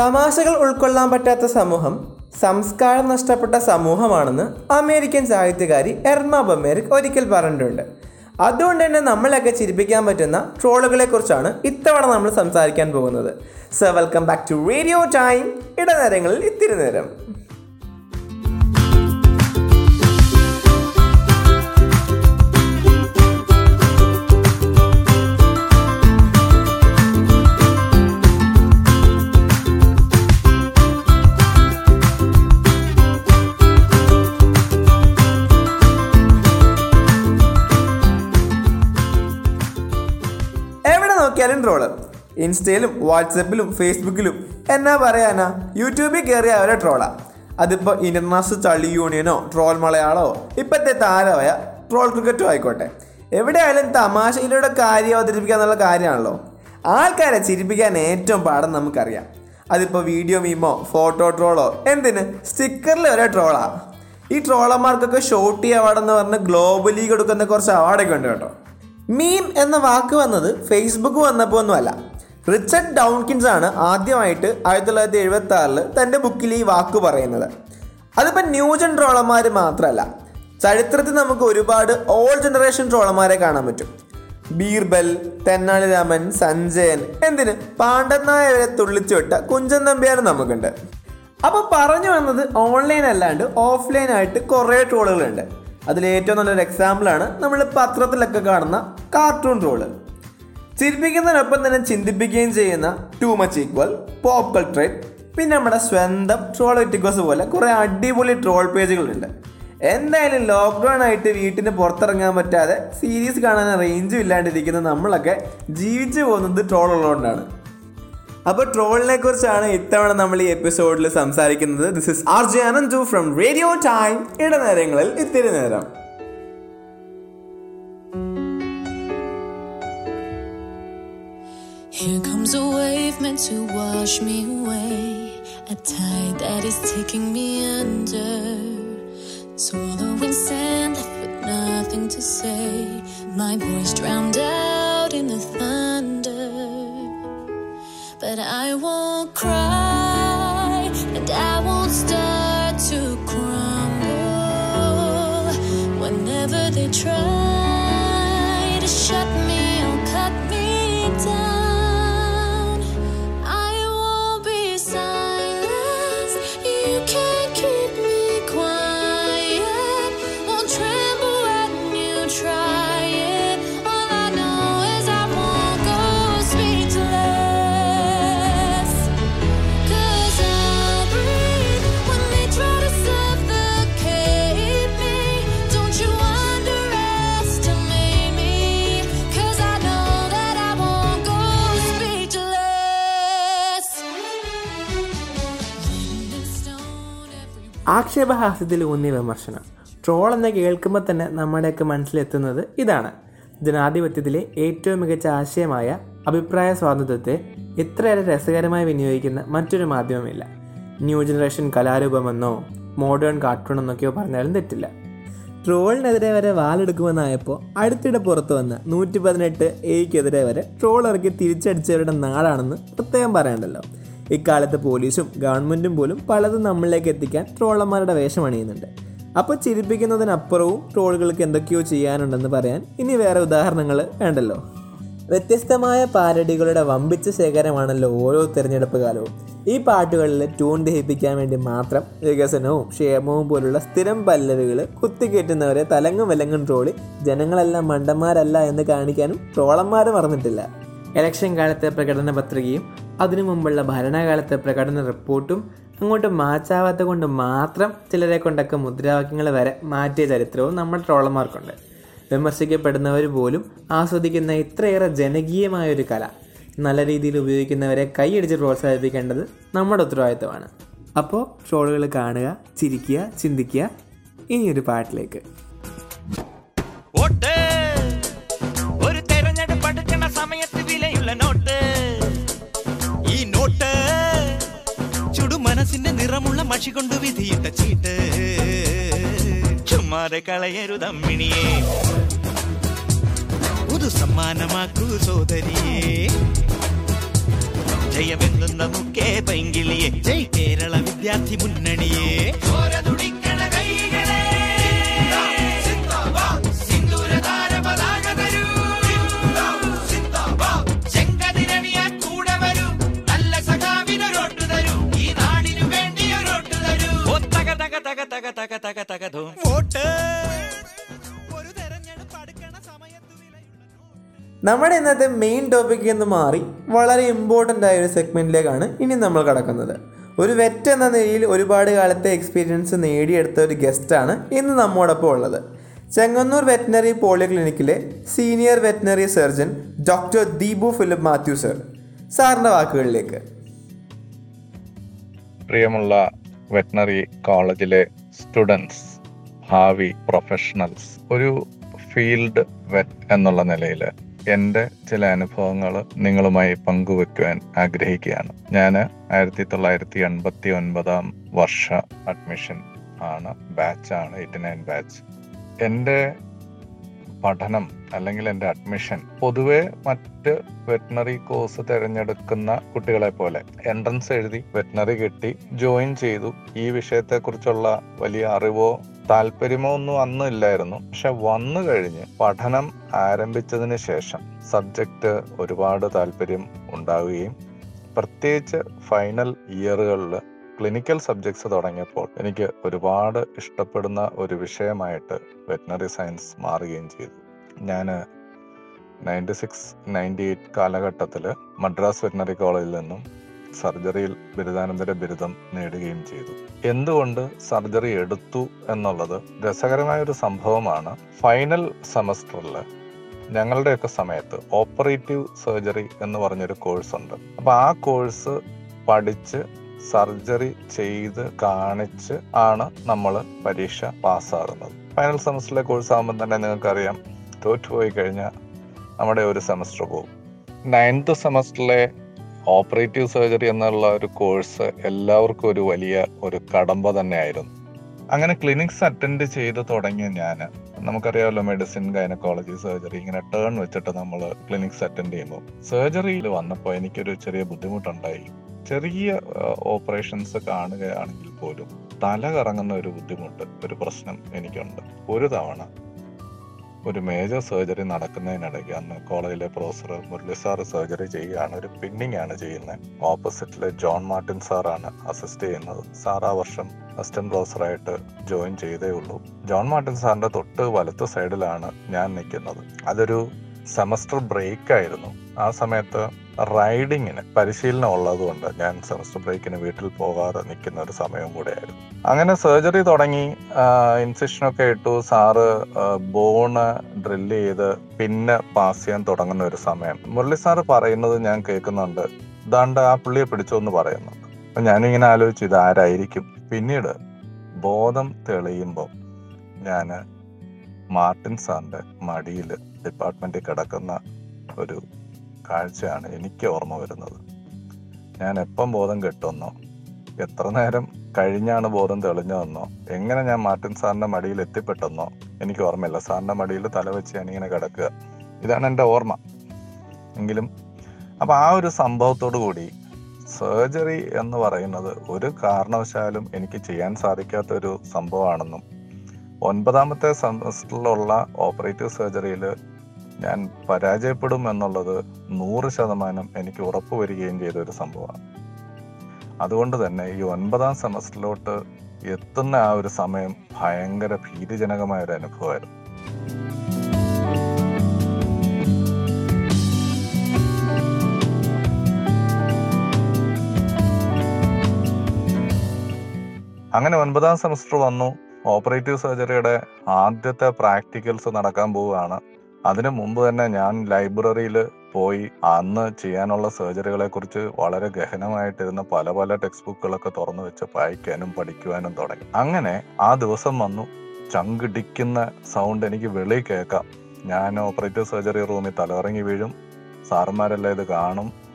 തമാശകൾ ഉൾക്കൊള്ളാൻ പറ്റാത്ത സമൂഹം സംസ്കാരം നഷ്ടപ്പെട്ട സമൂഹമാണെന്ന് അമേരിക്കൻ സാഹിത്യകാരി എർമ ബമേരിക് ഒരിക്കൽ പറഞ്ഞിട്ടുണ്ട്. അതുകൊണ്ട് തന്നെ നമ്മളെയൊക്കെ ചിരിപ്പിക്കാൻ പറ്റുന്ന ട്രോളുകളെക്കുറിച്ചാണ് ഇത്തവണ നമ്മൾ സംസാരിക്കാൻ പോകുന്നത്. So welcome back to radio time ഇടനേരങ്ങളിൽ ഇത്തിരി നേരം. ഇൻസ്റ്റയിലും വാട്സപ്പിലും ഫേസ്ബുക്കിലും എന്നാ പറയാനാ യൂട്യൂബിൽ കയറിയ അവരെ ട്രോളാ. അതിപ്പോൾ ഇന്റർനാഷണൽ ചളി യൂണിയനോ ട്രോൾ മലയാളോ ഇപ്പോഴത്തെ താരമായ ട്രോൾ ക്രിക്കറ്റോ ആയിക്കോട്ടെ. എവിടെയായാലും തമാശയിലൂടെ കാര്യം അവതരിപ്പിക്കുക എന്നുള്ള കാര്യമാണല്ലോ. ആൾക്കാരെ ചിരിപ്പിക്കാൻ ഏറ്റവും പാടം നമുക്കറിയാം. അതിപ്പോൾ വീഡിയോ മീമോ ഫോട്ടോ ട്രോളോ എന്തിന്? സ്റ്റിക്കറിൽ ഒരേ ട്രോളാ. ഈ ട്രോളർമാർക്കൊക്കെ ഷോട്ടി അവാർഡ് എന്ന് പറഞ്ഞ് ലീഗ് കൊടുക്കുന്ന കുറച്ച് അവാർഡൊക്കെ ഉണ്ട് കേട്ടോ. മീം എന്ന വാക്ക് വന്നത് ഫേസ്ബുക്ക് വന്നപ്പോൾ ഒന്നുമല്ല റിച്ചർഡ് ഡൗൺകിൻസ് ആണ് ആദ്യമായിട്ട് ആയിരത്തി തൊള്ളായിരത്തി എഴുപത്തി ആറിൽ തന്റെ ബുക്കിൽ ഈ വാക്ക് പറയുന്നത്. അതിപ്പോൾ ന്യൂ ജൻ ട്രോളന്മാർ മാത്രമല്ല ചരിത്രത്തിൽ നമുക്ക് ഒരുപാട് ഓൾഡ് ജനറേഷൻ ട്രോളർമാരെ കാണാൻ പറ്റും. ബീർബൽ തെന്നാലിരാമൻ സഞ്ജയൻ എന്തിന്? പാണ്ഡൻ നായ തുള്ളിച്ചുവിട്ട തുള്ളിച്ചു വിട്ട കുഞ്ചൻ നമ്പ്യാരും നമുക്കുണ്ട്. അപ്പോൾ പറഞ്ഞു വന്നത് ഓൺലൈൻ അല്ലാണ്ട് ഓഫ്ലൈൻ ആയിട്ട് കുറേ ട്രോളുകളുണ്ട്. അതിൽ ഏറ്റവും നല്ലൊരു എക്സാമ്പിളാണ് നമ്മൾ പത്രത്തിലൊക്കെ കാണുന്ന കാർട്ടൂൺ ട്രോൾ ചിരിപ്പിക്കുന്നതിനൊപ്പം തന്നെ ചിന്തിപ്പിക്കുകയും ചെയ്യുന്ന ടു മച്ച് ഈക്വൽ പോപ്പ് കൾട്രേറ്റ് പിന്നെ നമ്മുടെ സ്വന്തം ട്രോൾ ഇറ്റിക്വസ് പോലെ കുറേ അടിപൊളി ട്രോൾ പേജുകളുണ്ട് എന്തായാലും ലോക്ക്ഡൗൺ ആയിട്ട് വീട്ടിന് പുറത്തിറങ്ങാൻ പറ്റാതെ സീരീസ് കാണാൻ റേഞ്ചും ഇല്ലാണ്ടിരിക്കുന്ന നമ്മളൊക്കെ ജീവിച്ചു പോകുന്നത് ട്രോൾ ഉള്ളതുകൊണ്ടാണ്. അപ്പോൾ ട്രോളിനെ കുറിച്ചാണ് ഇത്തവണ നമ്മൾ ഈ എപ്പിസോഡിൽ സംസാരിക്കുന്നത്. This is R J Ananthu from radio time ഇടനേരങ്ങളിൽ ഇത്തിരി നേരം. Here comes a wave meant to wash me away. A tide that is taking me under. Swallowing sand left with nothing to say. My voice drowned out in the thunder. But I won't cry and I won't start to crumble. Whenever they try ആക്ഷേപഹാസ്യത്തിൽ ഊന്നിയ വിമർശനം. Troll എന്ന് കേൾക്കുമ്പോൾ തന്നെ നമ്മുടെയൊക്കെ മനസ്സിലെത്തുന്നത് ഇതാണ്. ജനാധിപത്യത്തിലെ ഏറ്റവും മികച്ച ആശയമായ അഭിപ്രായ സ്വാതന്ത്ര്യത്തെ ഇത്രയേറെ രസകരമായി വിനിയോഗിക്കുന്ന മറ്റൊരു മാധ്യമമില്ല. ന്യൂ ജനറേഷൻ കലാരൂപമെന്നോ മോഡേൺ കാർട്ടൂൺ എന്നൊക്കെയോ പറഞ്ഞാലും തെറ്റില്ല. ട്രോളിനെതിരെ വരെ വാലെടുക്കുമെന്നായപ്പോൾ അടുത്തിടെ പുറത്തു വന്ന നൂറ്റി പതിനെട്ട് എയ്ക്കെതിരെ വരെ ട്രോൾ ഇറക്കി തിരിച്ചടിച്ചവരുടെ നാടാണെന്ന് പ്രത്യേകം പറയണ്ടല്ലോ. ഇക്കാലത്ത് പോലീസും ഗവൺമെന്റും പോലും പലതും നമ്മളിലേക്ക് എത്തിക്കാൻ ട്രോളന്മാരുടെ വേഷം അണിയുന്നുണ്ട്. അപ്പോൾ ചിരിപ്പിക്കുന്നതിനപ്പുറവും ട്രോളുകൾക്ക് എന്തൊക്കെയോ ചെയ്യാനുണ്ടെന്ന് പറയാൻ ഇനി വേറെ ഉദാഹരണങ്ങൾ വേണ്ടല്ലോ. വ്യത്യസ്തമായ പാരഡികളുടെ വമ്പിച്ച ശേഖരമാണല്ലോ ഓരോ തിരഞ്ഞെടുപ്പ് കാലവും. ഈ പാട്ടുകളിൽ ട്യൂൺ ദഹിപ്പിക്കാൻ വേണ്ടി മാത്രം വികസനവും ക്ഷേമവും പോലുള്ള സ്ഥിരം പല്ലവികൾ കുത്തിക്കേറ്റുന്നവരെ തലങ്ങും വിലങ്ങും ട്രോളി ജനങ്ങളെല്ലാം മണ്ടന്മാരല്ല എന്ന് കാണിക്കാനും ട്രോളന്മാർ മറന്നിട്ടില്ല. ഇലക്ഷൻ കാലത്തെ പ്രകടന പത്രികയും അതിനു മുമ്പുള്ള ഭരണകാലത്തെ പ്രകടന റിപ്പോർട്ടും അങ്ങോട്ട് മാച്ചാവാത്ത കൊണ്ട് മാത്രം ചിലരെ കൊണ്ടൊക്കെ മുദ്രാവാക്യങ്ങൾ വരെ മാറ്റിയ ചരിത്രവും നമ്മുടെ ട്രോളർമാർക്കുണ്ട് വിമർശിക്കപ്പെടുന്നവർ പോലും ആസ്വദിക്കുന്ന ഇത്രയേറെ ജനകീയമായ ഒരു കല. നല്ല രീതിയിൽ ഉപയോഗിക്കുന്നവരെ കൈയടിച്ച് പ്രോത്സാഹിപ്പിക്കേണ്ടത് നമ്മുടെ ഉത്തരവാദിത്തമാണ്. അപ്പോൾ ട്രോളുകൾ കാണുക ചിരിക്കുക ചിന്തിക്കുക. ഇനിയൊരു പാട്ടിലേക്ക്. വോട്ട് നിറമുള്ള മഷി കൊണ്ട് വിധിയിട്ട ചീട്ട്. ചുമ്മാതെ കളയരുതമ്മിണിയെ പുതു സമ്മാനമാക്കൂ സോദരിയെ. ജയമെങ്ങുന്ന മുക്കേ പൈങ്കിളിയെ. ജയ് കേരള വിദ്യാർത്ഥി മുന്നണിയെ. ചോര തുടിക്കണ തക തക തക ധൂം. വോട്ട്. ഒരു തെരഞ്ഞെടുപ്പ് അടുക്കണ സമയത്ത് നമ്മുടെ ഇന്നത്തെ മെയിൻ ടോപ്പിക് എന്ന് മാറി വളരെ ഇമ്പോർട്ടന്റ് ആയ ഒരു സെഗ്മെന്റിലേക്കാണ് ഇനി നമ്മൾ കടക്കുന്നത്. ഒരു വെറ്റ് എന്ന നിലയിൽ ഒരുപാട് കാലത്തെ എക്സ്പീരിയൻസ് നേടിയെടുത്ത ഒരു ഗസ്റ്റാണ് ഇന്ന് നമ്മോടൊപ്പം ഉള്ളത്. Chengannur veterinary പോളിക്ലിനിക്കിലെ senior veterinary surgeon doctor Deepu Philip Mathew sir സാറിന്റെ വാക്കുകളിലേക്ക്. പ്രിയമുള്ള വെറ്റിനറി കോളേജിലെ സ്റ്റുഡൻസ് ഭാവി പ്രൊഫഷണൽസ് ഒരു ഫീൽഡ് വെറ്റ് എന്നുള്ള നിലയിൽ എന്റെ ചില അനുഭവങ്ങൾ നിങ്ങളുമായി പങ്കുവെക്കുവാൻ ആഗ്രഹിക്കുകയാണ്. ഞാൻ ആയിരത്തി തൊള്ളായിരത്തി എൺപത്തി ഒൻപതാം വർഷ അഡ്മിഷൻ ആണ് ബാച്ചാണ് എയ്റ്റി നയൻ ബാച്ച്. എന്റെ പഠനം അല്ലെങ്കിൽ എന്റെ അഡ്മിഷൻ പൊതുവെ മറ്റ് വെറ്റിനറി കോഴ്സ് തിരഞ്ഞെടുക്കുന്ന കുട്ടികളെ പോലെ എൻട്രൻസ് എഴുതി വെറ്റിനറി കിട്ടി ജോയിൻ ചെയ്തു. ഈ വിഷയത്തെക്കുറിച്ചുള്ള വലിയ അറിവോ താല്പര്യമോ ഒന്നും അന്നും ഇല്ലായിരുന്നു. പക്ഷെ വന്നു കഴിഞ്ഞ് പഠനം ആരംഭിച്ചതിന് ശേഷം സബ്ജക്റ്റ് ഒരുപാട് താല്പര്യം ഉണ്ടാവുകയും പ്രത്യേകിച്ച് ഫൈനൽ ഇയറുകളിൽ ക്ലിനിക്കൽ സബ്ജക്ട്സ് തുടങ്ങിയപ്പോൾ എനിക്ക് ഒരുപാട് ഇഷ്ടപ്പെടുന്ന ഒരു വിഷയമായിട്ട് വെറ്റിനറി സയൻസ് മാറുകയും ചെയ്തു. ഞാൻ നയന്റി സിക്സ് നയന്റി എയ്റ്റ് കാലഘട്ടത്തിൽ മദ്രാസ് വെറ്റിനറി കോളേജിൽ നിന്നും സർജറിയിൽ ബിരുദാനന്തര ബിരുദം നേടുകയും ചെയ്തു. എന്തുകൊണ്ട് സർജറി എടുത്തു എന്നുള്ളത് രസകരമായ ഒരു സംഭവമാണ് ഫൈനൽ സെമസ്റ്ററിൽ ഞങ്ങളുടെയൊക്കെ സമയത്ത് ഓപ്പറേറ്റീവ് സർജറി എന്ന് പറഞ്ഞൊരു കോഴ്സ് ഉണ്ട്. അപ്പോൾ ആ കോഴ്സ് പഠിച്ച് സർജറി ചെയ്ത് കാണിച്ച് ആണ് നമ്മൾ പരീക്ഷ പാസ്സാകുന്നത്. ഫൈനൽ സെമസ്റ്ററിലെ കോഴ്സ് ആകുമ്പോൾ തന്നെ നിങ്ങൾക്കറിയാം തോറ്റുപോയി കഴിഞ്ഞാൽ നമ്മുടെ ഒരു സെമസ്റ്റർ പോകും. നയൻത്ത് സെമസ്റ്ററിലെ ഓപ്പറേറ്റീവ് സർജറി എന്നുള്ള ഒരു കോഴ്സ് എല്ലാവർക്കും ഒരു വലിയ ഒരു കടമ്പ തന്നെയായിരുന്നു. അങ്ങനെ ക്ലിനിക്സ് അറ്റൻഡ് ചെയ്ത് തുടങ്ങിയ ഞാൻ നമുക്കറിയാമല്ലോ മെഡിസിൻ ഗൈനക്കോളജി സർജറി ഇങ്ങനെ ടേൺ വെച്ചിട്ട് നമ്മൾ ക്ലിനിക്സ് അറ്റൻഡ് ചെയ്യുമ്പോൾ. സർജറിയിൽ വന്നപ്പോൾ എനിക്കൊരു ചെറിയ ബുദ്ധിമുട്ടുണ്ടായി. ചെറിയ ഓപ്പറേഷൻസ് കാണുകയാണെങ്കിൽ പോലും തല കറങ്ങുന്ന ഒരു ബുദ്ധിമുട്ട് ഒരു പ്രശ്നം എനിക്കുണ്ട്. ഒരു തവണ ഒരു മേജർ സർജറി നടക്കുന്നതിനിടയ്ക്ക് അന്ന് കോളേജിലെ പ്രൊഫസർ മുരളി സാർ സർജറി ചെയ്യുകയാണ്. ഒരു പിന്നിങ് ആണ് ചെയ്യുന്നത്. ഓപ്പോസിറ്റിലെ ജോൺ മാർട്ടിൻ സാറാണ് അസിസ്റ്റ് ചെയ്യുന്നത്. സാർ ആ വർഷം അസിസ്റ്റന്റ് പ്രൊഫസറായിട്ട് ജോയിൻ ചെയ്തേ ഉള്ളൂ. ജോൺ മാർട്ടിൻ സാറിന്റെ തൊട്ട് വലത്ത് സൈഡിലാണ് ഞാൻ നിൽക്കുന്നത്. അതൊരു സെമസ്റ്റർ ബ്രേക്ക് ആയിരുന്നു ആ സമയത്ത് റൈഡിങ്ങിന് പരിശീലനം ഉള്ളതുകൊണ്ട് ഞാൻ സെമസ്റ്റർ ബ്രേക്കിന് വീട്ടിൽ പോകാതെ നിൽക്കുന്ന ഒരു സമയവും കൂടെയായിരുന്നു. അങ്ങനെ സർജറി തുടങ്ങി ഇൻസിഷനൊക്കെ ഇട്ടു. സാറ് ബോണ് ഡ്രില്ല് ചെയ്ത് പിന്നെ പാസ് ചെയ്യാൻ തുടങ്ങുന്ന ഒരു സമയം. മുരളി സാറ് പറയുന്നത് ഞാൻ കേൾക്കുന്നുണ്ട്. ദാണ്ട് ആ പുള്ളിയെ പിടിച്ചു എന്ന് പറയുന്നുണ്ട്. അപ്പൊ ഞാനിങ്ങനെ ആലോചിച്ചു ഇത് ആരായിരിക്കും പിന്നീട് ബോധം തെളിയുമ്പോൾ ഞാൻ മാർട്ടിൻ സാറിന്റെ മടിയിൽ ഡിപ്പാർട്ട്മെന്റിൽ കിടക്കുന്ന ഒരു കാഴ്ചയാണ് എനിക്ക് ഓർമ്മ വരുന്നത്. ഞാൻ എപ്പം ബോധം കെട്ടുമെന്നോ എത്ര നേരം കഴിഞ്ഞാണ് ബോധം തെളിഞ്ഞതെന്നോ എങ്ങനെ ഞാൻ മാർട്ടിൻ സാറിന്റെ മടിയിൽ എത്തിപ്പെട്ടെന്നോ എനിക്ക് ഓർമ്മയില്ല. സാറിന്റെ മടിയിൽ തല വെച്ച് ഇങ്ങനെ കിടക്കുക ഇതാണ് എന്റെ ഓർമ്മ. എങ്കിലും അപ്പൊ ആ ഒരു സംഭവത്തോടു കൂടി സർജറി എന്ന് പറയുന്നത് ഒരു കാരണവശാലും എനിക്ക് ചെയ്യാൻ സാധിക്കാത്ത ഒരു സംഭവമാണെന്നും ഒൻപതാമത്തെ സെമസ്റ്ററിലുള്ള ഓപ്പറേറ്റീവ് സർജറിയിൽ ഞാൻ പരാജയപ്പെടും എന്നുള്ളത് നൂറ് ശതമാനം എനിക്ക് ഉറപ്പ് വരികയും ചെയ്ത ഒരു സംഭവമാണ്. അതുകൊണ്ട് തന്നെ ഈ ഒൻപതാം സെമസ്റ്ററിലോട്ട് എത്തുന്ന ആ ഒരു സമയം ഭയങ്കര ഭീതിജനകമായ ഒരു അനുഭവമായിരുന്നു. അങ്ങനെ ഒൻപതാം സെമസ്റ്റർ വന്നു. ഓപ്പറേറ്റീവ് സർജറിയുടെ ആദ്യത്തെ പ്രാക്ടിക്കൽസ് നടക്കാൻ പോവുകയാണ്. അതിനു മുമ്പ് തന്നെ ഞാൻ ലൈബ്രറിയിൽ പോയി അന്ന് ചെയ്യാനുള്ള സർജറികളെ കുറിച്ച് വളരെ ഗഹനമായിട്ടിരുന്ന പല പല ടെക്സ്റ്റ് ബുക്കുകളൊക്കെ തുറന്നു വെച്ച് വായിക്കാനും പഠിക്കുവാനും തുടങ്ങി. അങ്ങനെ ആ ദിവസം വന്നു. ചങ്കിടിക്കുന്ന സൗണ്ട് എനിക്ക് വെളി കേൾക്കാം. ഞാൻ ഓപ്പറേറ്റീവ് സർജറി റൂമിൽ തലകറങ്ങി വീഴും. സാറന്മാരെല്ലാം ഇത് കാണും.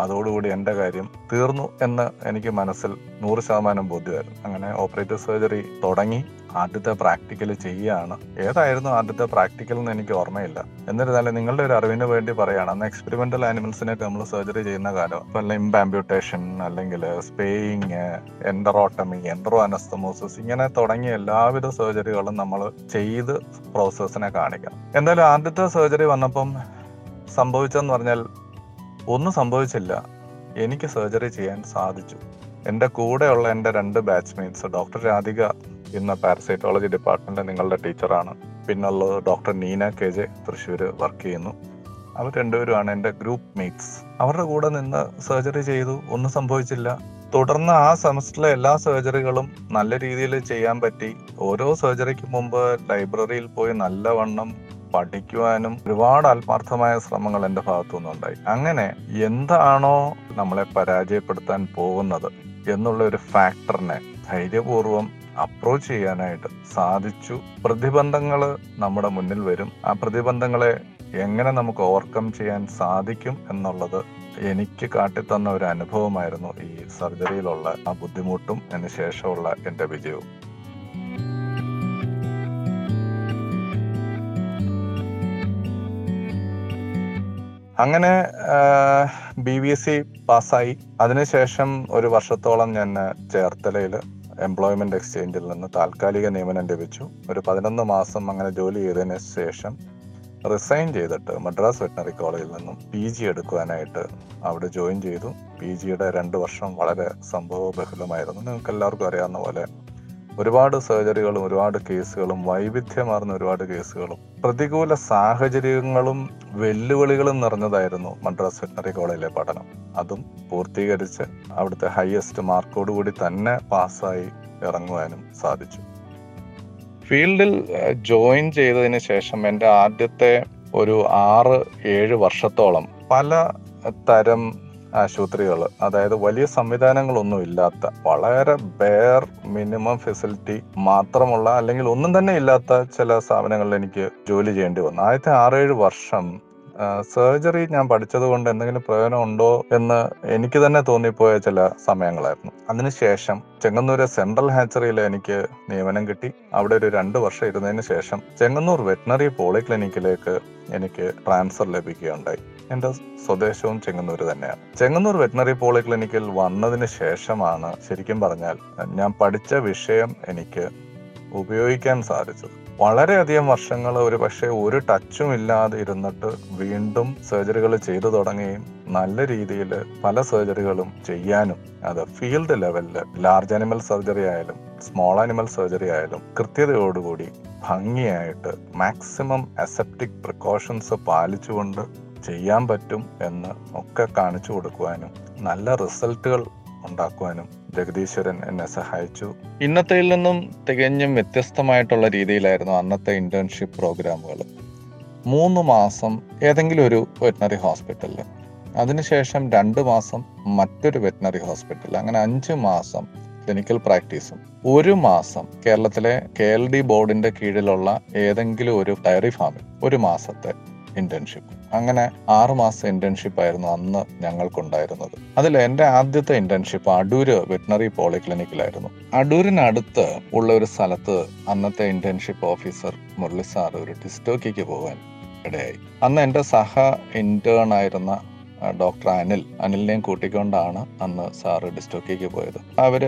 അതോടുകൂടി എന്റെ കാര്യം തീർന്നു എന്ന് എനിക്ക് മനസ്സിൽ നൂറ് ശതമാനം ബോധ്യമായിരുന്നു. അങ്ങനെ ഓപ്പറേറ്റീവ് സർജറി തുടങ്ങി ആദ്യത്തെ പ്രാക്ടിക്കൽ ചെയ്യുകയാണ്. ഏതായിരുന്നു ആദ്യത്തെ പ്രാക്ടിക്കൽ എന്ന് എനിക്ക് ഓർമ്മയില്ല. എന്നിരുന്നാലും നിങ്ങളുടെ ഒരു അറിവിന് വേണ്ടി പറയുകയാണ് അന്ന് എക്സ്പെരിമെന്റൽ ആനിമൽസിനൊക്കെ നമ്മൾ സർജറി ചെയ്യുന്ന കാലം ഇപ്പൊ ലിംബ് ആംബ്യൂട്ടേഷൻ അല്ലെങ്കിൽ സ്പേയിങ് എൻഡറോട്ടമി എൻഡറോ അനസ്തമോസിസ് ഇങ്ങനെ തുടങ്ങിയ എല്ലാവിധ സർജറികളും നമ്മൾ ചെയ്ത് പ്രോസസ്സിനെ കാണിക്കാം. എന്തായാലും ആദ്യത്തെ സർജറി വന്നപ്പം സംഭവിച്ചെന്ന് പറഞ്ഞാൽ ഒന്നും സംഭവിച്ചില്ല. എനിക്ക് സർജറി ചെയ്യാൻ സാധിച്ചു. എന്റെ കൂടെയുള്ള എന്റെ രണ്ട് ബാച്ച്മേറ്റ്സ് ഡോക്ടർ രാധിക ഇന്ന് പാരസൈറ്റോളജി ഡിപ്പാർട്ട്മെന്റിലെ നിങ്ങളുടെ ടീച്ചറാണ് പിന്നുള്ളത് doctor Neena K J Thrissur work ചെയ്യുന്നു. അവർ രണ്ടുപേരുമാണ് എന്റെ ഗ്രൂപ്പ് മേറ്റ്സ് അവരുടെ കൂടെ നിന്ന് സർജറി ചെയ്തു. ഒന്നും സംഭവിച്ചില്ല. തുടർന്ന് ആ സെമസ്റ്ററിലെ എല്ലാ സർജറികളും നല്ല രീതിയിൽ ചെയ്യാൻ പറ്റി. ഓരോ സർജറിക്ക് മുമ്പ് ലൈബ്രറിയിൽ പോയി നല്ലവണ്ണം പഠിക്കുവാനും ഒരുപാട് ആത്മാർത്ഥമായ ശ്രമങ്ങൾ എന്റെ ഭാഗത്തു നിന്നുണ്ടായി അങ്ങനെ എന്താണോ നമ്മളെ പരാജയപ്പെടുത്താൻ പോകുന്നത് എന്നുള്ള ഒരു ഫാക്ടറിനെ ധൈര്യപൂർവം അപ്രോച്ച് ചെയ്യാനായിട്ട് സാധിച്ചു. പ്രതിബന്ധങ്ങൾ നമ്മുടെ മുന്നിൽ വരും. ആ പ്രതിബന്ധങ്ങളെ എങ്ങനെ നമുക്ക് ഓവർകം ചെയ്യാൻ സാധിക്കും എന്നുള്ളത് എനിക്ക് കാട്ടിത്തന്ന ഒരു അനുഭവമായിരുന്നു ഈ സർജറിയിലുള്ള ആ ബുദ്ധിമുട്ടും അതിന് ശേഷമുള്ള എന്റെ വിജയവും. അങ്ങനെ ബി ബി എസ് സി പാസ്സായി. അതിനുശേഷം ഒരു വർഷത്തോളം ഞാൻ ചേർത്തലയിൽ എംപ്ലോയ്മെന്റ് എക്സ്ചേഞ്ചിൽ നിന്ന് താൽക്കാലിക നിയമനം ലഭിച്ചു. ഒരു പതിനൊന്ന് മാസം അങ്ങനെ ജോലി ചെയ്തതിന് ശേഷം റിസൈൻ ചെയ്തിട്ട് മദ്രാസ് വെറ്റിനറി കോളേജിൽ നിന്നും പി ജി എടുക്കുവാനായിട്ട് അവിടെ ജോയിൻ ചെയ്തു. പി ജിയുടെ രണ്ട് വർഷം വളരെ സംഭവബഹുലമായിരുന്നു. നിങ്ങൾക്ക് എല്ലാവർക്കും അറിയാവുന്ന പോലെ ഒരുപാട് സർജറികളും ഒരുപാട് കേസുകളും വൈവിധ്യമാർന്ന ഒരുപാട് കേസുകളും പ്രതികൂല സാഹചര്യങ്ങളും വെല്ലുവിളികളും നിറഞ്ഞതായിരുന്നു മദ്രാസ് വെറ്റിനറി കോളേജിലെ പഠനം. അതും പൂർത്തീകരിച്ച് അവിടുത്തെ ഹയസ്റ്റ് മാർക്കോടുകൂടി തന്നെ പാസ്സായി ഇറങ്ങുവാനും സാധിച്ചു. ഫീൽഡിൽ ജോയിൻ ചെയ്തതിന് ശേഷം എന്റെ ആദ്യത്തെ ഒരു ആറ് ഏഴ് വർഷത്തോളം പല തരം ആശുപത്രികൾ അതായത് വലിയ സംവിധാനങ്ങളൊന്നും ഇല്ലാത്ത വളരെ ബെയർ മിനിമം ഫെസിലിറ്റി മാത്രമുള്ള അല്ലെങ്കിൽ ഒന്നും തന്നെ ഇല്ലാത്ത ചില സ്ഥാപനങ്ങളിൽ എനിക്ക് ജോലി ചെയ്യേണ്ടി വന്നു. ആദ്യത്തെ ആറേഴ് വർഷം സർജറി ഞാൻ പഠിച്ചത് കൊണ്ട് എന്തെങ്കിലും പ്രയോജനം ഉണ്ടോ എന്ന് എനിക്ക് തന്നെ തോന്നിപ്പോയ ചില സമയങ്ങളായിരുന്നു. അതിനുശേഷം ചെങ്ങന്നൂര് സെൻട്രൽ ഹാച്ചറിയിൽ എനിക്ക് നിയമനം കിട്ടി. അവിടെ ഒരു രണ്ട് വർഷം ഇരുന്നതിന് ശേഷം ചെങ്ങന്നൂർ വെറ്റിനറി പോളിക്ലിനിക്കിലേക്ക് എനിക്ക് ട്രാൻസ്ഫർ ലഭിക്കുകയുണ്ടായി. എന്റെ സ്വദേശവും ചെങ്ങന്നൂർ തന്നെയാണ്. ചെങ്ങന്നൂർ വെറ്റിനറി പോളിക്ലിനിക്കിൽ വന്നതിന് ശേഷമാണ് ശരിക്കും പറഞ്ഞാൽ ഞാൻ പഠിച്ച വിഷയം എനിക്ക് ഉപയോഗിക്കാൻ സാധിച്ചത്. വളരെയധികം വർഷങ്ങൾ ഒരു പക്ഷേ ഒരു ടച്ചും ഇല്ലാതെ ഇരുന്നിട്ട് വീണ്ടും സർജറികൾ ചെയ്തു തുടങ്ങുകയും നല്ല രീതിയിൽ പല സർജറികളും ചെയ്യാനും അത് ഫീൽഡ് ലെവലിൽ ലാർജ് അനിമൽ സർജറി ആയാലും സ്മോൾ അനിമൽ സർജറി ആയാലും കൃത്യതയോടുകൂടി ഭംഗിയായിട്ട് മാക്സിമം അസെപ്റ്റിക് പ്രിക്കോഷൻസ് പാലിച്ചുകൊണ്ട് ചെയ്യാൻ പറ്റും എന്ന് ഒക്കെ കാണിച്ചു കൊടുക്കുവാനും നല്ല റിസൾട്ടുകൾ ഉണ്ടാക്കുവാനും ജഗദീശ്വരൻ എന്നെ സഹായിച്ചു. ഇന്നത്തെയിൽ നിന്നും തികഞ്ഞും വ്യത്യസ്തമായിട്ടുള്ള രീതിയിലായിരുന്നു അന്നത്തെ ഇന്റേൺഷിപ്പ് പ്രോഗ്രാമുകൾ മൂന്ന് മാസം ഏതെങ്കിലും ഒരു വെറ്റിനറി ഹോസ്പിറ്റലിൽ അതിനുശേഷം രണ്ട് മാസം മറ്റൊരു വെറ്റിനറി ഹോസ്പിറ്റൽ അങ്ങനെ അഞ്ച് മാസം ക്ലിനിക്കൽ പ്രാക്ടീസും ഒരു മാസം കേരളത്തിലെ കെ എൽ ഡി ബോർഡിന്റെ കീഴിലുള്ള ഏതെങ്കിലും ഒരു ഡയറി ഫാമിൽ ഒരു മാസത്തെ. ഇന്റേൺഷിപ്പ് അങ്ങനെ ആറു മാസം ഇന്റേൺഷിപ്പ് ആയിരുന്നു അന്ന് ഞങ്ങൾക്കുണ്ടായിരുന്നത്. അതിൽ എന്റെ ആദ്യത്തെ ഇന്റേൺഷിപ്പ് അടൂര് വെറ്റിനറി പോളിക്ലിനിക്കിലായിരുന്നു. അടൂരിനടുത്ത് ഉള്ള ഒരു സ്ഥലത്ത് അന്നത്തെ ഇന്റേൺഷിപ്പ് ഓഫീസർ മുരളി സാർ ഒരു ഡിസ്റ്റോക്കിക്ക് പോകാൻ ഇടയായി. അന്ന് എന്റെ സഹ ഇന്റേൺ ആയിരുന്ന ഡോക്ടർ അനിൽ അനിലിനെയും കൂട്ടിക്കൊണ്ടാണ് അന്ന് സാറ് ഡിസ്റ്റോക്കിക്ക് പോയത്. അവർ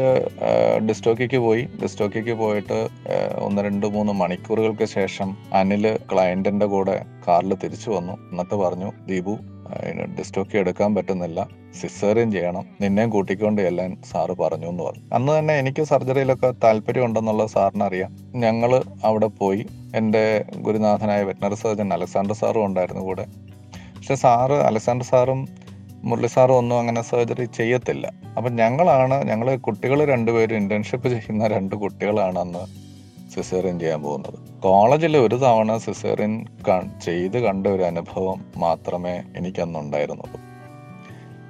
ഡിസ്റ്റോക്കിക്ക് പോയി. ഡിസ്റ്റോക്കിക്ക് പോയിട്ട് ഒന്ന് രണ്ട് മൂന്ന് മണിക്കൂറുകൾക്ക് ശേഷം അനിൽ ക്ലയന്റിന്റെ കൂടെ കാറിൽ തിരിച്ചു വന്നു. എന്നിട്ട് പറഞ്ഞു ദീപു ഡിസ്റ്റോക്കി എടുക്കാൻ പറ്റുന്നില്ല. സിസേറിയൻ ചെയ്യണം. നിന്നെയും കൂട്ടിക്കൊണ്ട് എല്ലാം സാറ് പറഞ്ഞു എന്ന് പറഞ്ഞു. അന്ന് തന്നെ എനിക്ക് സർജറിയിലൊക്കെ താല്പര്യം ഉണ്ടെന്നുള്ള സാറിന് അറിയാം ഞങ്ങൾ അവിടെ പോയി. എന്റെ ഗുരുനാഥനായ വെറ്റിനറി സർജൻ അലക്സാണ്ടർ സാറും ഉണ്ടായിരുന്നു കൂടെ. പക്ഷെ സാറ് അലക്സാണ്ടർ സാറും മുരളി സാറും ഒന്നും അങ്ങനെ സർജറി ചെയ്യത്തില്ല. അപ്പം ഞങ്ങളാണ് ഞങ്ങൾ കുട്ടികൾ രണ്ടുപേരും ഇന്റേൺഷിപ്പ് ചെയ്യുന്ന രണ്ട് കുട്ടികളാണ് അന്ന് സിസേറിയൻ ചെയ്യാൻ പോകുന്നത്. കോളേജിൽ ഒരു തവണ സിസേറിയൻ ചെയ്ത് കണ്ട ഒരു അനുഭവം മാത്രമേ എനിക്കന്നുണ്ടായിരുന്നുള്ളൂ.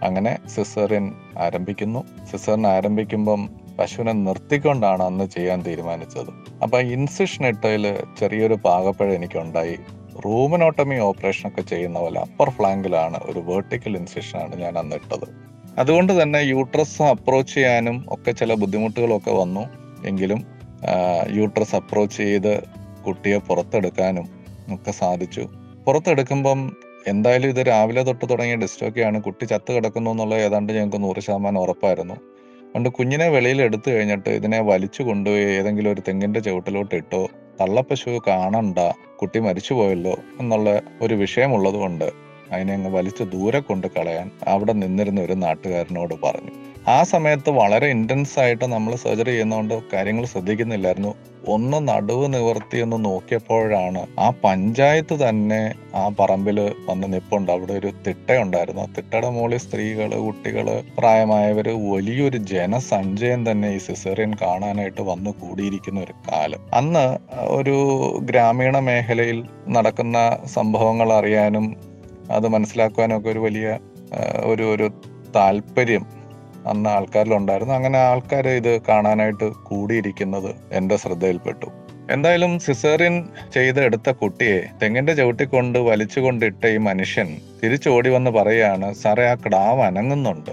അങ്ങനെ സിസേറിൻ ആരംഭിക്കുന്നു. സിസേറിൻ ആരംഭിക്കുമ്പം പശുവിനെ നിർത്തിക്കൊണ്ടാണ് അന്ന് ചെയ്യാൻ തീരുമാനിച്ചത്. അപ്പൊ ഇൻസിഷൻ ഇട്ടതിൽ ചെറിയൊരു പാകപ്പഴ എനിക്കുണ്ടായി. റൂമനോട്ടമി ഓപ്പറേഷൻ ഒക്കെ ചെയ്യുന്ന പോലെ അപ്പർ ഫ്ലാങ്കിലാണ് ഒരു വേർട്ടിക്കൽ ആണ് ഞാൻ അന്ന് ഇട്ടത്. അതുകൊണ്ട് തന്നെ യൂട്രസ് അപ്രോച്ച് ചെയ്യാനും ഒക്കെ ചില ബുദ്ധിമുട്ടുകളൊക്കെ വന്നു. എങ്കിലും യൂട്രസ് അപ്രോച്ച് ചെയ്ത് കുട്ടിയെ പുറത്തെടുക്കാനും ഒക്കെ സാധിച്ചു. പുറത്തെടുക്കുമ്പം എന്തായാലും ഇത് രാവിലെ തൊട്ട് തുടങ്ങിയ ഡിസ്റ്റോക്കെയാണ് കുട്ടി ചത്ത് കിടക്കുന്നു എന്നുള്ളത് ഏതാണ്ട് ഞങ്ങൾക്ക് നൂറ് ശതമാനം ഉറപ്പായിരുന്നു. അതുകൊണ്ട് കുഞ്ഞിനെ വെളിയിൽ എടുത്തു കഴിഞ്ഞിട്ട് ഇതിനെ വലിച്ചു കൊണ്ടുപോയി ഏതെങ്കിലും ഒരു തെങ്ങിന്റെ ചുവട്ടിലോട്ട് ഇട്ടോ തള്ളപ്പശു കാണണ്ട കുട്ടി മരിച്ചു പോയല്ലോ എന്നുള്ള ഒരു വിഷയമുള്ളതുകൊണ്ട് അതിനെ അങ്ങ് വലിച്ചു ദൂരെ കൊണ്ട് കളയാൻ അവിടെ നിന്നിരുന്ന ഒരു നാട്ടുകാരനോട് പറഞ്ഞു. ആ സമയത്ത് വളരെ ഇന്റൻസ് ആയിട്ട് നമ്മൾ സർജറി ചെയ്യുന്നതുകൊണ്ട് കാര്യങ്ങൾ ശ്രദ്ധിക്കുന്നില്ലായിരുന്നു. ഒന്ന് നടുവ് നിവർത്തി എന്ന് നോക്കിയപ്പോഴാണ് ആ പഞ്ചായത്ത് തന്നെ ആ പറമ്പിൽ വന്ന് നിപ്പുണ്ട്. അവിടെ ഒരു തിട്ടയുണ്ടായിരുന്നു. ആ തിട്ടയുടെ മുകളിൽ സ്ത്രീകൾ കുട്ടികൾ പ്രായമായവര് വലിയൊരു ജനസഞ്ചയം തന്നെ ഈ സിസേറിയൻ കാണാനായിട്ട് വന്ന് കൂടിയിരിക്കുന്ന ഒരു കാലം. അന്ന് ഒരു ഗ്രാമീണ മേഖലയിൽ നടക്കുന്ന സംഭവങ്ങൾ അറിയാനും അത് മനസ്സിലാക്കുവാനും ഒക്കെ ഒരു വലിയ ഒരു ഒരു താല്പര്യം അന്ന് ആൾക്കാരിലുണ്ടായിരുന്നു. അങ്ങനെ ആൾക്കാർ ഇത് കാണാനായിട്ട് കൂടിയിരിക്കുന്നത് എന്റെ ശ്രദ്ധയിൽപ്പെട്ടു. എന്തായാലും സിസേറിയൻ ചെയ്ത് എടുത്ത കുട്ടിയെ തെങ്ങിന്റെ ചവിട്ടിക്കൊണ്ട് വലിച്ചുകൊണ്ടിട്ട ഈ മനുഷ്യൻ തിരിച്ചോടി വന്ന് പറയാണ് സാറേ ആ കിടാവ് അനങ്ങുന്നുണ്ട്.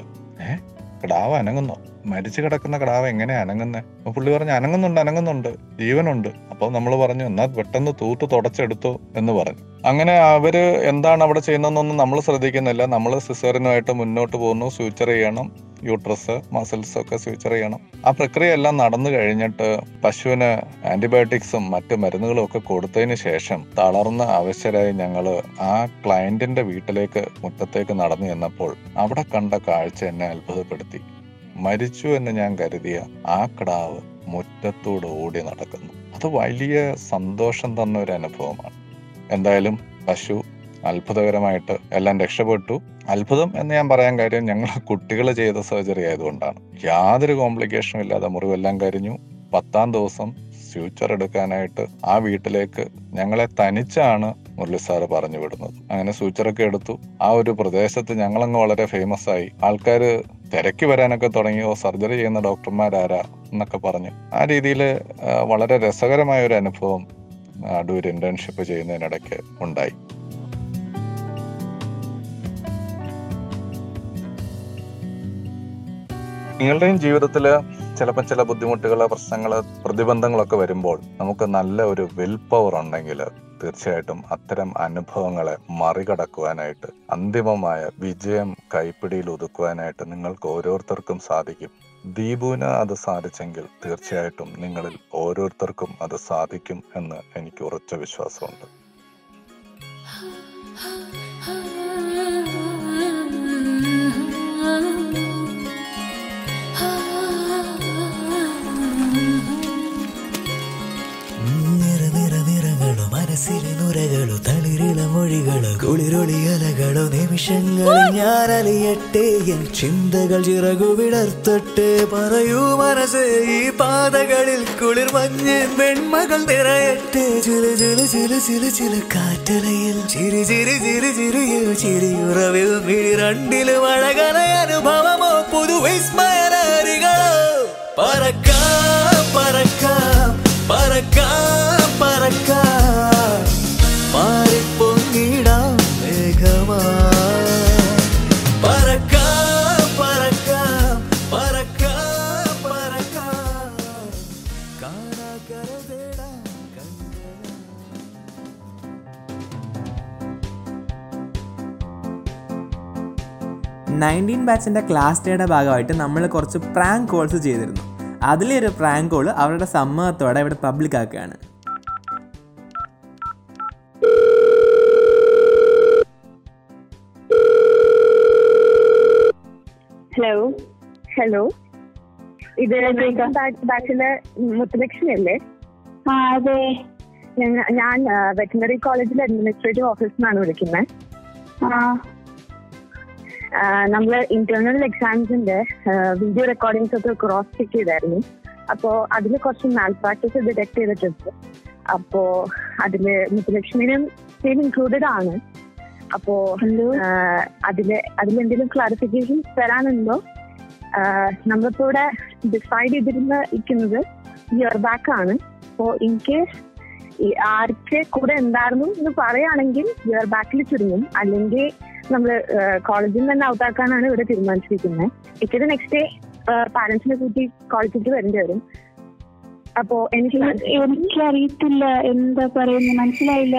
ഏ? കിടാവ് അനങ്ങുന്നു? മരിച്ചു കിടക്കുന്ന കിടാവ് എങ്ങനെ അനങ്ങുന്നേ? അപ്പൊ പുള്ളി പറഞ്ഞു അനങ്ങുന്നുണ്ട് അനങ്ങുന്നുണ്ട്. ജീവനുണ്ട്. അപ്പോൾ നമ്മൾ പറഞ്ഞു എന്നാ പെട്ടെന്ന് തൂത്ത് തുടച്ചെടുത്തു എന്ന് പറഞ്ഞു. അങ്ങനെ അവർ എന്താണ് അവിടെ ചെയ്യുന്നതെന്നൊന്നും നമ്മൾ ശ്രദ്ധിക്കുന്നില്ല. നമ്മൾ സിസേറിനുമായിട്ട് മുന്നോട്ട് പോകുന്നു. ഫ്യൂച്ചർ ചെയ്യണം. യൂട്രസ് മസിൽസ് ഒക്കെ സ്വിച്ചർ ചെയ്യണം. ആ പ്രക്രിയ എല്ലാം നടന്നു കഴിഞ്ഞിട്ട് പശുവിന് ആന്റിബയോട്ടിക്സും മറ്റ് മരുന്നുകളും ഒക്കെ കൊടുത്തതിന് ശേഷം തളർന്ന് അവശരായി ഞങ്ങൾ ആ ക്ലയന്റിന്റെ വീട്ടിലേക്ക് മുറ്റത്തേക്ക് നടന്നു ചെന്നപ്പോൾ അവിടെ കണ്ട കാഴ്ച എന്നെ അത്ഭുതപ്പെടുത്തി. മരിച്ചു എന്ന് ഞാൻ കരുതിയ ആ കിടാവ് മുറ്റത്തോട് ഓടി നടക്കുന്നു. അത് വലിയ സന്തോഷം തന്ന ഒരു അനുഭവമാണ്. എന്തായാലും പശു അത്ഭുതകരമായിട്ട് എല്ലാം രക്ഷപ്പെട്ടു. അത്ഭുതം എന്ന് ഞാൻ പറയാൻ കാര്യം ഞങ്ങൾ കുട്ടികൾ ചെയ്ത സർജറി ആയതുകൊണ്ടാണ്. യാതൊരു കോംപ്ലിക്കേഷനും ഇല്ലാതെ മുറിവെല്ലാം കരിഞ്ഞു. പത്താം ദിവസം ഫ്യൂച്ചർ എടുക്കാനായിട്ട് ആ വീട്ടിലേക്ക് ഞങ്ങളെ തനിച്ചാണ് മുരളി സാറ് പറഞ്ഞു വിടുന്നത്. അങ്ങനെ ഫ്യൂച്ചറൊക്കെ എടുത്തു. ആ ഒരു പ്രദേശത്ത് ഞങ്ങളങ്ങ് വളരെ ഫേമസ് ആയി. ആൾക്കാർ തിരക്കി വരാനൊക്കെ തുടങ്ങിയോ സർജറി ചെയ്യുന്ന ഡോക്ടർമാരാരാ? എന്നൊക്കെ പറഞ്ഞു. ആ രീതിയിൽ വളരെ രസകരമായ ഒരു അനുഭവം അടൂർ ഇന്റേൺഷിപ്പ് ചെയ്യുന്നതിനിടയ്ക്ക് ഉണ്ടായി. നിങ്ങളുടെയും ജീവിതത്തിൽ ചിലപ്പോൾ ചില ബുദ്ധിമുട്ടുകൾ പ്രശ്നങ്ങൾ പ്രതിബന്ധങ്ങളൊക്കെ വരുമ്പോൾ നമുക്ക് നല്ല ഒരു വിൽ പവർ ഉണ്ടെങ്കിൽ തീർച്ചയായിട്ടും അത്തരം അനുഭവങ്ങളെ മറികടക്കുവാനായിട്ട് അന്തിമമായ വിജയം കൈപ്പിടിയിൽ ഒതുക്കുവാനായിട്ട് നിങ്ങൾക്ക് ഓരോരുത്തർക്കും സാധിക്കും. ദീപുവിന് അത് സാധിച്ചെങ്കിൽ തീർച്ചയായിട്ടും നിങ്ങളിൽ ഓരോരുത്തർക്കും അത് സാധിക്കും എന്ന് എനിക്ക് ഉറച്ച വിശ്വാസമുണ്ട്. മനസ്സിലെ നുരകളോ തളിരിള മൊഴികളോ കുളിരൊളി അലകളോ നിമിഷങ്ങളിൽ ഞാൻ അലിയട്ടെ. എൻ ചിന്തകൾ ചിറകു വിടർത്തട്ടെ പറയൂ മനസ്സ് ഈ പാതകളിൽ കുളിർ മഞ്ഞ് വെൺമകൾ നിറയട്ടെ. ചില ചില ചില ചില ചില കാറ്റലയിൽ ചിരി ചിരി ചിരി ചിരിയോ ചിരിയുറവിൽ മിഴി രണ്ടിലും അഴകല അനുഭവമോ പുതു വിസ്മയനാരികളോ പറക്കാം പറക്കാം പറക്കാം പറക്കാം. നയന്റീൻ ബാച്ചിന്റെ ക്ലാസ് ഡേയുടെ ഭാഗമായിട്ട് നമ്മൾ കുറച്ച് പ്രാങ്ക് കോൾസ് ചെയ്തിരുന്നു. അതിലൊരു പ്രാങ്ക് കോൾ അവരുടെ സമ്മതത്തോടെ ഇവിടെ പബ്ലിക് ആക്കുകയാണ്. ഹലോ ഹലോ ഇത് ബാച്ചിലെ മുത്തലക്ഷ്മി അല്ലേ? ആ അതെ. ഞാൻ വെറ്റിനറി കോളേജിലെ അഡ്മിനിസ്ട്രേറ്റീവ് ഓഫീസിൽ നിന്നാണ് വിളിക്കുന്നത് നമ്മൾ ഇന്റേണൽ എക്സാംസിന്റെ വീഡിയോ റെക്കോർഡിങ്സ് ഒക്കെ ക്രോസ് ചെക്ക് ചെയ്തായിരുന്നു. അപ്പോ അതിൽ കുറച്ച് മാൽ പ്രാക്ടീസ് ഡിറ്റക്ട് ചെയ്തിട്ടുണ്ട്. അപ്പോ അതിൽ മുത്തുലക്ഷ്മിനും സെയിം ഇൻക്ലൂഡഡ് ആണ്. അപ്പോ അതിൽ അതിലെന്തെങ്കിലും ക്ലാരിഫിക്കേഷൻ തരാനുണ്ടോ? നമ്മളിപ്പോ ഇവിടെ ഡിസൈഡ് ചെയ്തിരുന്ന ഇരിക്കുന്നത് ഇയർ ബാക്ക് ആണ്. അപ്പോ ഇൻ കേസ് ആർക്ക് കൂടെ എന്തായിരുന്നു എന്ന് പറയുകയാണെങ്കിൽ ഇയർ ബാക്കിൽ ചുരുങ്ങും. അല്ലെങ്കിൽ നമ്മൾ കോളേജിൽ നിന്ന് തന്നെ ഔട്ടാക്കാനാണ് ഇവിടെ തീരുമാനിച്ചിരിക്കുന്നത് എനിക്കത് നെക്സ്റ്റ് ഡേ പാരന്റ്സിനെ കൂട്ടി കോളേജിലേക്ക് വരേണ്ടി വരും. അപ്പോ എനിക്ക് എനിക്കറിയത്തില്ല. എന്താ പറയുന്നത് മനസ്സിലായില്ല.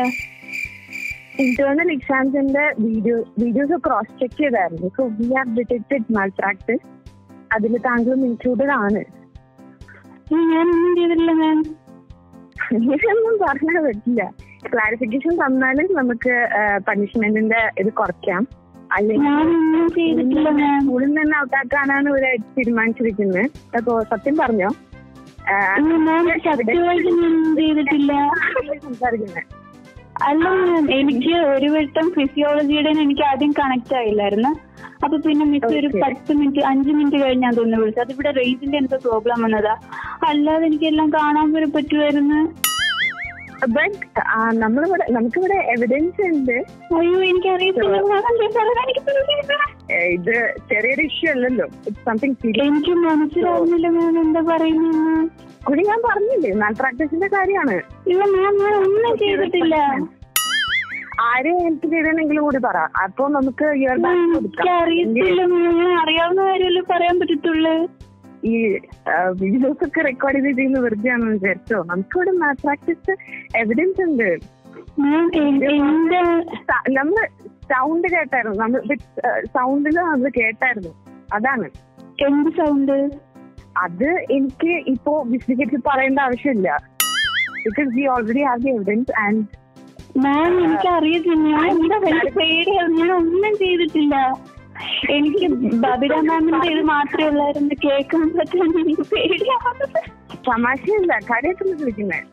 ഇന്റേണൽ എക്സാംസിന്റെ വീഡിയോ വീഡിയോസ് ക്രോസ് ചെക്ക് ചെയ്തായിരുന്നു. So we have detected malpractice അതിൽ താങ്കളും ഇൻക്ലൂഡഡ് ആണ്. മാം ഇങ്ങനെയൊന്നും പറഞ്ഞാൽ പറ്റില്ല. ക്ലാരിഫിക്കേഷൻ തന്നാലും നമുക്ക് പണിഷ്മെന്റിന്റെ ഇത് കുറയ്ക്കാം. അല്ലെങ്കിൽ സ്കൂളിൽ നിന്ന് ഔട്ടാക്കാനാണ് ഇവരെ തീരുമാനിച്ചിരിക്കുന്നത്. അപ്പോ സത്യം പറഞ്ഞോ സംസാരിക്കുന്നത്. അല്ല എനിക്ക് ഒരു വട്ടം ഫിസിയോളജിയുടെ എനിക്ക് ആദ്യം കണക്ട് ആയില്ലായിരുന്നു. അപ്പൊ പിന്നെ മിസ് ഒരു. പത്ത് മിനിറ്റ് അഞ്ച് മിനിറ്റ് കഴിഞ്ഞാൽ തോന്നുന്നു വിളിച്ചത് അതിവിടെ റേഞ്ചിന്റെ എന്തോ പ്രോബ്ലം വന്നതാ. അല്ലാതെ എനിക്കെല്ലാം കാണാൻ പറ്റുമായിരുന്നു ബട്ട് നമ്മളിവിടെ നമുക്കിവിടെ എവിഡൻസ് ഉണ്ട്. അയ്യോ എനിക്കറിയത്തില്ല. ഇത് ചെറിയൊരു ഇഷ്യൂ അല്ലല്ലോ. സംതിങ് എനിക്ക് മനസ്സിലാവുന്നില്ല മാം എന്താ പറയുന്നത് കുടി ഞാൻ പറഞ്ഞില്ലേ മാൽ പ്രാക്ടീസിന്റെ കാര്യമാണ്. ഇല്ല മാം ഞാൻ ഒന്നും ചെയ്തിട്ടില്ല. ആരെ ഹെൽപ്പ് ചെയ്യണമെങ്കിലും കൂടി പറ. അപ്പൊ നമുക്ക് മാം അറിയാവുന്ന കാര്യമല്ലേ പറയാൻ പറ്റത്തുള്ളൂ? ഈ വീഡിയോസ് ഒക്കെ റെക്കോർഡ് ചെയ്ത് ചെയ്യുന്ന വെറുതെ ആണെന്ന് വിചാരിച്ചോ? നമുക്കിവിടെ മാത് പ്രാക്ടീസ് എവിഡൻസ് ഉണ്ട്. നമ്മൾ സൗണ്ട് കേട്ടായിരുന്നു. നമ്മൾ സൗണ്ടിൽ നമ്മൾ കേട്ടായിരുന്നു. അതാണ്. എന്ത് സൗണ്ട് അത് എനിക്ക് ഇപ്പോ വിശദീകരിച്ച് പറയേണ്ട ആവശ്യമില്ല. Because we already have the evidence and ma'am എനിക്ക് അറിയത്തില്ല ഞാൻ ഒന്നും ചെയ്തിട്ടില്ല. എനിക്ക് ബബിത മാമിന്റെ ഇത് മാത്രമേ ഉള്ളായിരുന്നു കേൾക്കാൻ വിളിക്കുന്നത്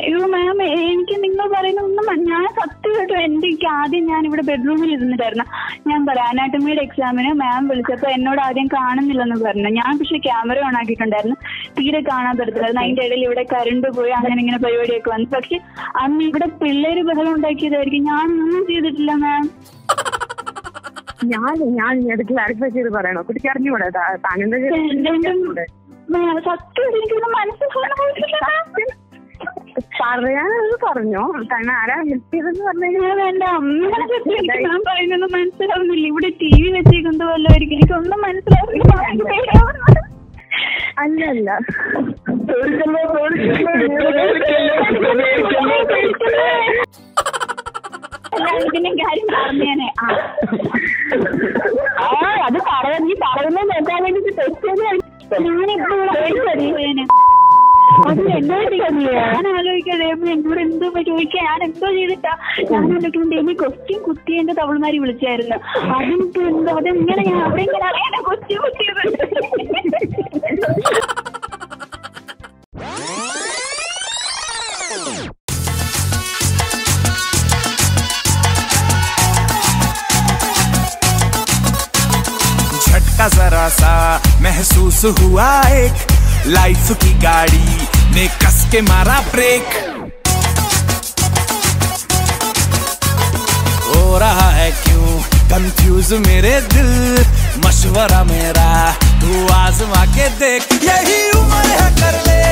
അയ്യോ മാം എനിക്ക് നിങ്ങൾ പറയുന്ന ഒന്നും ഞാൻ സത്യമായിട്ടും എന്റെ എനിക്ക് ആദ്യം ഞാൻ ഇവിടെ ബെഡ്റൂമിൽ ഇരുന്നിട്ടായിരുന്നു. ഞാൻ പറയാം അനാട്ടമിയുടെ എക്സാമിന് മാം വിളിച്ചപ്പോൾ എന്നോട് ആദ്യം കാണുന്നില്ലെന്ന് പറഞ്ഞു. ഞാൻ പക്ഷെ ക്യാമറ ഓൺ ആക്കിയിട്ടുണ്ടായിരുന്നു. തീരെ കാണാൻ പറ്റത്തില്ല അതിന്റെ ഇടയിൽ ഇവിടെ കരണ്ട് പോയി അങ്ങനെ ഇങ്ങനെ പരിപാടിയൊക്കെ വന്നു. പക്ഷെ അന്ന് ഇവിടെ പിള്ളേര് ബഹളം ഉണ്ടാക്കിയതായിരിക്കും. ഞാൻ ഒന്നും ചെയ്തിട്ടില്ല മാം ഞാൻ ഞാൻ അത് ക്ലാരിഫൈ ചെയ്ത് പറയണോ? കുട്ടിക്ക് അറിഞ്ഞൂടെ? സത്യം എനിക്കൊന്നും പറയാനത് പറഞ്ഞോ. തന്നെ ആരാ ഹെൽപ്പ് ചെയ്തെന്ന് പറഞ്ഞാൽ എന്റെ അമ്മ പറയുന്നത് മനസ്സിലാവുന്നില്ല. ഇവിടെ ടി വി വെച്ചേക്കുന്നത് വല്ലതായിരിക്കും എനിക്കൊന്നും മനസ്സിലാവുന്നില്ല. അല്ലല്ല. അല്ല, ഇതിന്റെ കാര്യം പറഞ്ഞേനെ ആ. ആ അത് നീ പറയുന്നത് നോക്കാൻ വേണ്ടിട്ട് തെറ്റത് ഞാനിപ്പോ പേടിച്ചറിയുവേനെ അത് എന്നോട് ഞാൻ ആലോചിക്കാതെ എന്നോട് എന്തോ ചോദിക്കാൻ ഞാൻ എന്തോ ചെയ്തിട്ടാ ഞാൻ ആലോചിക്കുന്നുണ്ട് എന്നെ ക്വസ്റ്റ്യൻ കുത്തി എന്റെ തവളുമാരി വിളിച്ചായിരുന്നു അതിനിപ്പോ എന്തോ അതെങ്ങനെ ഞാൻ അവിടെ എങ്ങനെ അറിയാനാ ക്വസ്റ്റ്യൻ കുത്തിയത് झटका जरा सा महसूस हुआ एक लाइफ की गाड़ी ने कस के मारा ब्रेक हो रहा है क्यों कंफ्यूज मेरे दिल? मशवरा मेरा, तू आजमा के देख. यही उम्र है कर ले,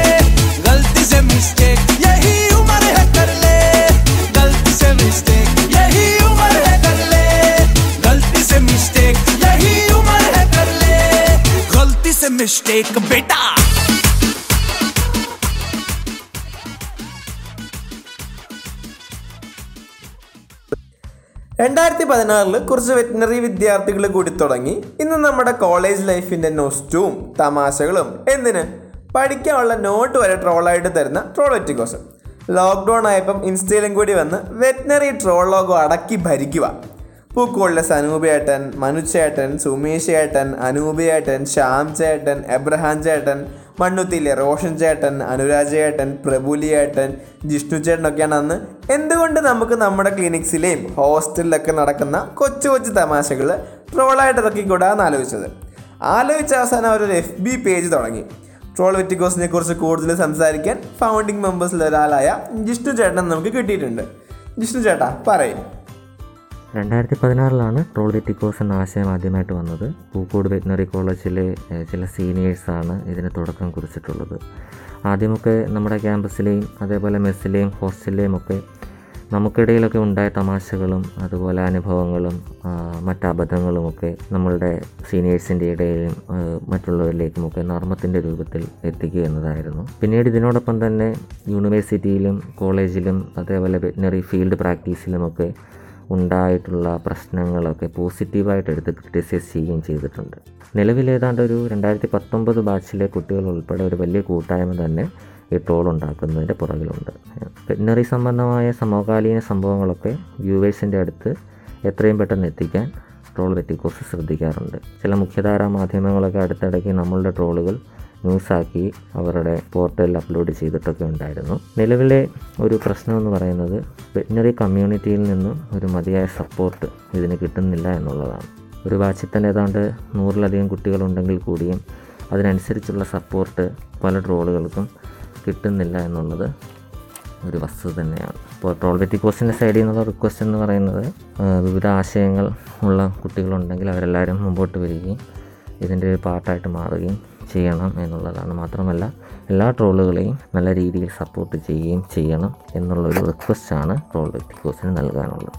गलती से मिस्टेक यही उम्र है कर ले, गलती से मिस्टेक यही उम्र है कर ले, गलती से मिस्टेक यही उम्र है कर ले, गलती से मिस्टेक बेटा. രണ്ടായിരത്തി പതിനാറിൽ കുറച്ച് വെറ്റിനറി വിദ്യാർത്ഥികൾ കൂടി തുടങ്ങി. ഇന്ന് നമ്മുടെ കോളേജ് ലൈഫിന്റെ നൊസ്റ്റും തമാശകളും എന്തിന്? പഠിക്കാനുള്ള നോട്ട് വരെ ട്രോളായിട്ട് തരുന്ന ട്രോളറ്റിക്കോസ് ലോക്ക്ഡൗൺ ആയപ്പം ഇൻസ്റ്റയിലും കൂടി വന്ന് വെറ്റിനറി ട്രോൾ ലോഗോ അടക്കി ഭരിക്കുക. പൂക്കോളിലെ സനൂപേട്ടൻ മനുചേട്ടൻ സുമേഷ് ചേട്ടൻ അനൂപേട്ടൻ ശ്യാം ചേട്ടൻ എബ്രഹാം ചേട്ടൻ മണ്ണുത്തിയിലെ റോഷൻ ചേട്ടൻ അനുരാജ് ചേട്ടൻ പ്രഭുലി ചേട്ടൻ ജിഷ്ണു ചേട്ടനൊക്കെയാണ് അന്ന് എന്തുകൊണ്ട് നമുക്ക് നമ്മുടെ ക്ലിനിക്സിലെയും ഹോസ്റ്റലിലൊക്കെ നടക്കുന്ന കൊച്ചു കൊച്ചു തമാശകൾ ട്രോളായിട്ട് ഇറക്കിക്കൂടാന്ന് ആലോചിച്ചത്. ആലോചിച്ച അവസാനം അവരൊരു എഫ് ബി പേജ് തുടങ്ങി. ട്രോൾ വെറ്റിക്കോസിനെ കുറിച്ച് കൂടുതൽ സംസാരിക്കാൻ ഫൗണ്ടിങ് മെമ്പേഴ്സിൽ ഒരാളായ ജിഷ്ണു ചേട്ടൻ നമുക്ക് കിട്ടിയിട്ടുണ്ട്. ജിഷ്ണു ചേട്ടാ പറയും. രണ്ടായിരത്തി പതിനാറിലാണ് ട്രോൾ ദി ടിക്കോസ് എന്ന ആശയം ആദ്യമായിട്ട് വന്നത്. പൂക്കോട് വെറ്റിനറി കോളേജിലെ ചില സീനിയേഴ്സാണ് ഇതിന് തുടക്കം കുറിച്ചിട്ടുള്ളത്. ആദ്യമൊക്കെ നമ്മുടെ ക്യാമ്പസിലെയും അതേപോലെ മെസ്സിലെയും ഹോസ്റ്റലിലെയും ഒക്കെ നമുക്കിടയിലൊക്കെ ഉണ്ടായ തമാശകളും അതുപോലെ അനുഭവങ്ങളും ആ, മറ്റ് അബദ്ധങ്ങളുമൊക്കെ നമ്മളുടെ സീനിയേഴ്സിന്റെ ഇടയിലും മറ്റുള്ളവരിലേക്കുമൊക്കെ നർമ്മത്തിന്റെ രൂപത്തിൽ എത്തിക്കുക എന്നതായിരുന്നു. പിന്നീട് ഇതിനോടൊപ്പം തന്നെ യൂണിവേഴ്സിറ്റിയിലും കോളേജിലും അതേപോലെ വെറ്റിനറി ഫീൽഡ് പ്രാക്ടീസിലുമൊക്കെ ഉണ്ടായിട്ടുള്ള പ്രശ്നങ്ങളൊക്കെ പോസിറ്റീവായിട്ട് എടുത്ത് ക്രിറ്റിസൈസ് ചെയ്യുകയും ചെയ്തിട്ടുണ്ട്. നിലവിൽ ഏതാണ്ട് ഒരു രണ്ടായിരത്തി പത്തൊമ്പത് ബാച്ചിലെ കുട്ടികൾ ഉൾപ്പെടെ ഒരു വലിയ കൂട്ടായ്മ തന്നെ ഈ ട്രോൾ ഉണ്ടാക്കുന്നതിന്റെ പുറകിലുണ്ട്. വെറ്റിനറി സംബന്ധമായ സമകാലീന സംഭവങ്ങളൊക്കെ വ്യൂവേഴ്സിന്റെ അടുത്ത് എത്രയും പെട്ടെന്ന് എത്തിക്കാൻ ട്രോൾ വെറ്റിക്കോസ് ശ്രദ്ധിക്കാറുണ്ട്. ചില മുഖ്യധാരാ മാധ്യമങ്ങളൊക്കെ അടുത്തിടയ്ക്ക് നമ്മളുടെ ട്രോളുകൾ ന്യൂസാക്കി അവരുടെ പോർട്ടലിൽ അപ്ലോഡ് ചെയ്തിട്ടൊക്കെ ഉണ്ടായിരുന്നു. നിലവിലെ ഒരു പ്രശ്നമെന്ന് പറയുന്നത് വെറ്റിനറി കമ്മ്യൂണിറ്റിയിൽ നിന്നും ഒരു മതിയായ സപ്പോർട്ട് ഇതിന് കിട്ടുന്നില്ല എന്നുള്ളതാണ്. ഒരു ബാച്ചിൽ തന്നെ ഏതാണ്ട് നൂറിലധികം കുട്ടികളുണ്ടെങ്കിൽ കൂടിയും അതിനനുസരിച്ചുള്ള സപ്പോർട്ട് പല ട്രോളുകൾക്കും കിട്ടുന്നില്ല എന്നുള്ളത് ഒരു വസ്തു തന്നെയാണ്. ഇപ്പോൾ ട്രോൾ വെറ്റിക്കോസിന്റെ സൈഡിൽ നിന്നുള്ള റിക്വസ്റ്റ് എന്ന് പറയുന്നത് വിവിധ ആശയങ്ങൾ ഉള്ള കുട്ടികളുണ്ടെങ്കിൽ അവരെല്ലാവരും മുമ്പോട്ട് വരികയും ഇതിന്റെ ഒരു പാർട്ടായിട്ട് മാറുകയും ചെയ്യണം എന്നുള്ളതാണ്. മാത്രമല്ല എല്ലാ ട്രോളുകളെയും നല്ല രീതിയിൽ സപ്പോർട്ട് ചെയ്യുകയും ചെയ്യണം എന്നുള്ളൊരു റിക്വസ്റ്റാണ് ട്രോൾ വ്യക്തികോസിന് നൽകാനുള്ളത്.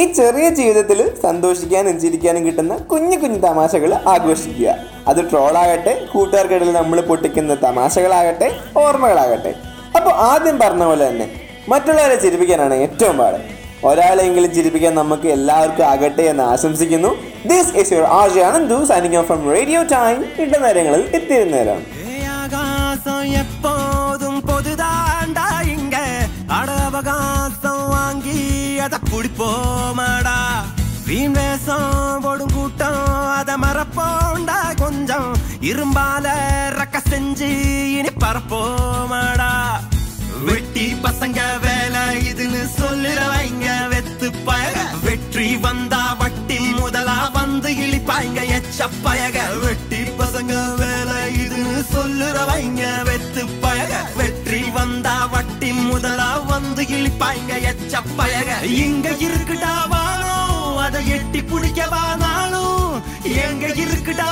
ഈ ചെറിയ ജീവിതത്തിൽ സന്തോഷിക്കാനും ചിരിക്കാനും കിട്ടുന്ന കുഞ്ഞു കുഞ്ഞു തമാശകൾ ആഘോഷിക്കുക. അത് ട്രോളാകട്ടെ കൂട്ടുകാർക്കിടയിൽ നമ്മൾ പൊട്ടിക്കുന്ന തമാശകളാകട്ടെ ഓർമ്മകളാകട്ടെ. അപ്പോൾ ആദ്യം പറഞ്ഞ പോലെ തന്നെ മറ്റുള്ളവരെ ചിരിപ്പിക്കാനാണ് ഏറ്റവും പാട് ഒരാളെങ്കിലും ചിരിപ്പിക്കാൻ നമുക്ക് എല്ലാവർക്കും ആകട്ടെ എന്ന് ആശംസിക്കുന്നു this is your RJ Anandu signing off from radio time ഇടനേരങ്ങളിൽ എത്തിയിരുന്നേരം ஆகாசம் எப்போதும் பொதுதாண்டா இங்க அட அவகாசம் வாங்கி அத குடிப்போமாடா வீண் வேஷம் போடும் கூட்டம் அத மறப்போண்டா கொஞ்சம் இரும்பால ரக்க செஞ்சு இனி பரப்போமாடா வெட்டி பசங்க வேலை இதுன்னு சொல்லுறவைங்க வெத்து பயக. வெற்றி வந்தா வட்டி முதலா வந்து இழிப்பாய்ங்க எச்ச பயக. வெட்டி பசங்க வேலை இதுன்னு சொல்லுறவைங்க வெத்து பயக. வெற்றி வந்தா வட்டி முதலா வந்து இழிப்பாய்ங்க எச்ச பயக. இங்க இருக்குடா வானோ அதை எட்டி பிடிக்கவானாலும் எங்க இருக்குடா